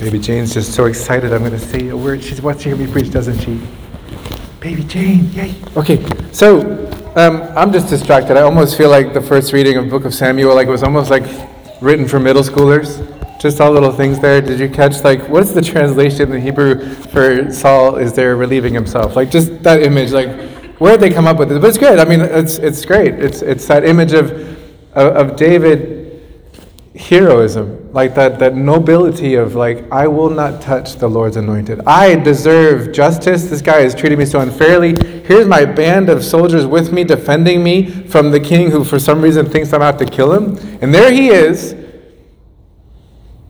Baby Jane's just so excited. I'm going to say a word. She's watching me preach, doesn't she? Baby Jane, yay. Okay, so um, I'm just distracted. I almost feel like the first reading of Book of Samuel, like it was almost like written for middle schoolers. Just all little things there. Did you catch like what's the translation in Hebrew for Saul is there relieving himself? Like just that image, like where did they come up with it? But it's good. I mean, it's it's great. It's it's that image of of, of David heroism, like that, that nobility of like, I will not touch the Lord's anointed. I deserve justice. This guy has treated me so unfairly. Here's my band of soldiers with me, defending me from the king who for some reason thinks I'm out to kill him. And there he is,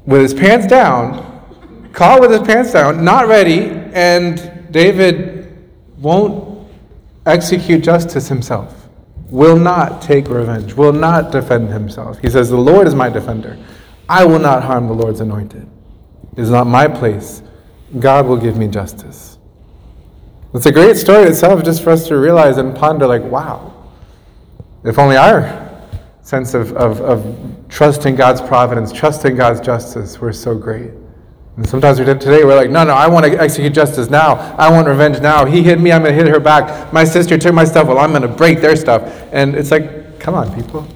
with his pants down, caught with his pants down, not ready, and David won't execute justice himself will not take revenge, will not defend himself. He says, The Lord is my defender. I will not harm the Lord's anointed. It is not my place. God will give me justice. It's a great story itself just for us to realize and ponder, like, wow, if only our sense of, of, of trusting God's providence, trusting God's justice were so great. And sometimes we did today, we're like, no, no, I want to execute justice now. I want revenge now. He hit me, I'm going to hit her back. My sister took my stuff, well, I'm going to break their stuff. And it's like, come on, people.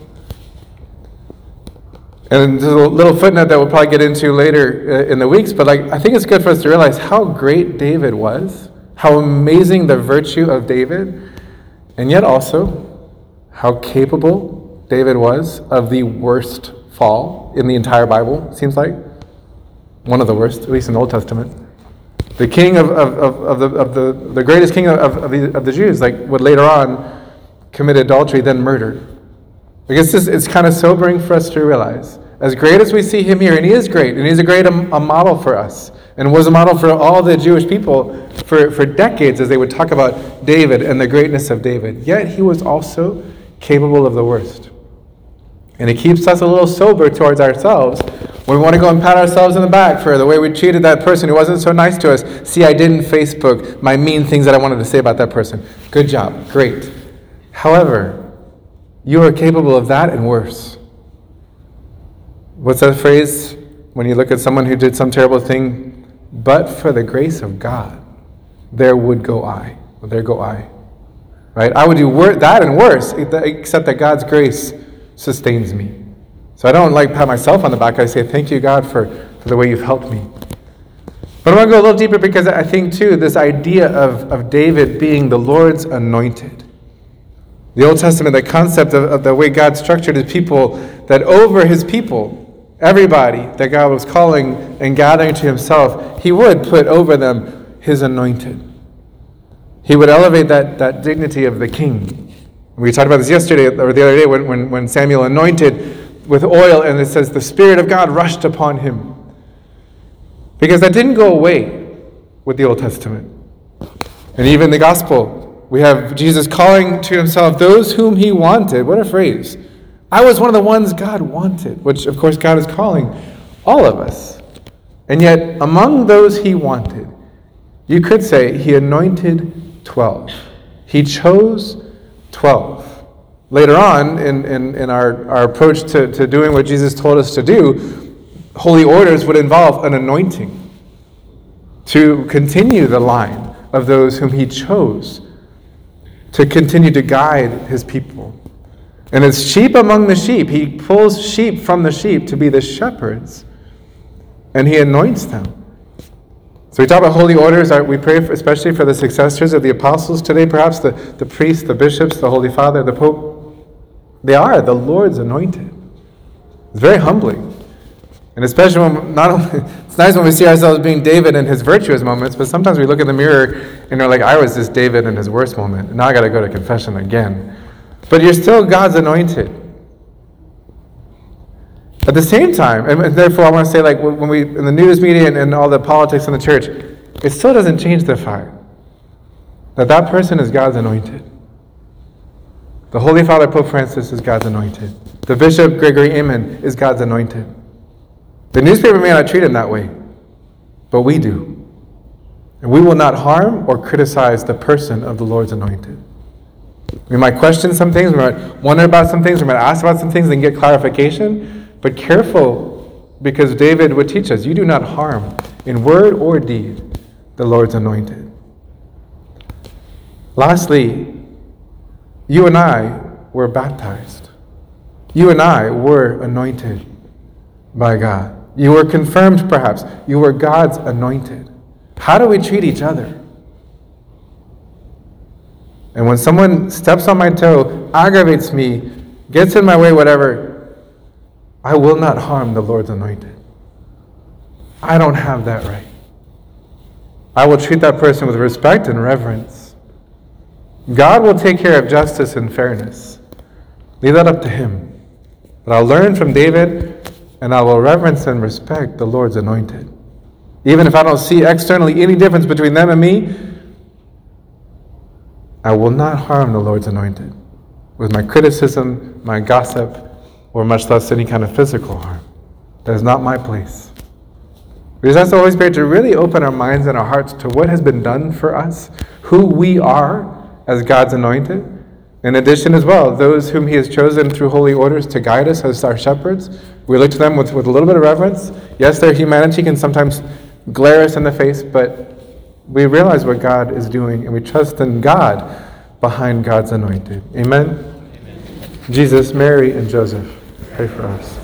And there's a little footnote that we'll probably get into later uh, in the weeks, but like, I think it's good for us to realize how great David was, how amazing the virtue of David, and yet also how capable David was of the worst fall in the entire Bible, seems like one of the worst, at least in the Old Testament. The king of, of, of, of the, of the, the greatest king of, of, the, of the Jews, like would later on commit adultery, then murder. I guess this, it's kind of sobering for us to realize. As great as we see him here, and he is great, and he's a great a, a model for us, and was a model for all the Jewish people for, for decades as they would talk about David and the greatness of David. Yet he was also capable of the worst. And it keeps us a little sober towards ourselves we want to go and pat ourselves in the back for the way we treated that person who wasn't so nice to us. See, I didn't Facebook my mean things that I wanted to say about that person. Good job. Great. However, you are capable of that and worse. What's that phrase when you look at someone who did some terrible thing? But for the grace of God, there would go I. Well, there go I. Right? I would do wor- that and worse, except that God's grace sustains me. So I don't like pat myself on the back. I say, thank you, God, for, for the way you've helped me. But I want to go a little deeper because I think, too, this idea of, of David being the Lord's anointed. The Old Testament, the concept of, of the way God structured his people, that over his people, everybody that God was calling and gathering to himself, he would put over them his anointed. He would elevate that, that dignity of the king. We talked about this yesterday or the other day when, when, when Samuel anointed with oil, and it says the Spirit of God rushed upon him. Because that didn't go away with the Old Testament. And even the gospel, we have Jesus calling to himself those whom he wanted. What a phrase. I was one of the ones God wanted, which of course God is calling all of us. And yet, among those he wanted, you could say he anointed 12. He chose 12. Later on, in, in, in our, our approach to, to doing what Jesus told us to do, holy orders would involve an anointing to continue the line of those whom he chose to continue to guide his people. And as sheep among the sheep, he pulls sheep from the sheep to be the shepherds, and he anoints them. So we talk about holy orders. We pray for, especially for the successors of the apostles today, perhaps the, the priests, the bishops, the Holy Father, the Pope. They are the Lord's anointed. It's very humbling. And especially when not only it's nice when we see ourselves being David in his virtuous moments, but sometimes we look in the mirror and we're like, I was this David in his worst moment. And now I gotta go to confession again. But you're still God's anointed. At the same time, and therefore I want to say like when we in the news media and, and all the politics in the church, it still doesn't change the fact that that person is God's anointed. The Holy Father Pope Francis is God's anointed. The Bishop Gregory Aymond is God's anointed. The newspaper may not treat him that way, but we do. And we will not harm or criticize the person of the Lord's anointed. We might question some things, we might wonder about some things, we might ask about some things and get clarification, but careful because David would teach us you do not harm in word or deed, the Lord's anointed. Lastly, you and I were baptized. You and I were anointed by God. You were confirmed, perhaps. You were God's anointed. How do we treat each other? And when someone steps on my toe, aggravates me, gets in my way, whatever, I will not harm the Lord's anointed. I don't have that right. I will treat that person with respect and reverence. God will take care of justice and fairness. Leave that up to Him. But I'll learn from David and I will reverence and respect the Lord's anointed. Even if I don't see externally any difference between them and me, I will not harm the Lord's anointed with my criticism, my gossip, or much less any kind of physical harm. That is not my place. We just ask the Holy Spirit to really open our minds and our hearts to what has been done for us, who we are as God's anointed. In addition, as well, those whom He has chosen through holy orders to guide us as our shepherds, we look to them with, with a little bit of reverence. Yes, their humanity can sometimes glare us in the face, but we realize what God is doing and we trust in God behind God's anointed. Amen? Amen. Jesus, Mary, and Joseph, pray for us.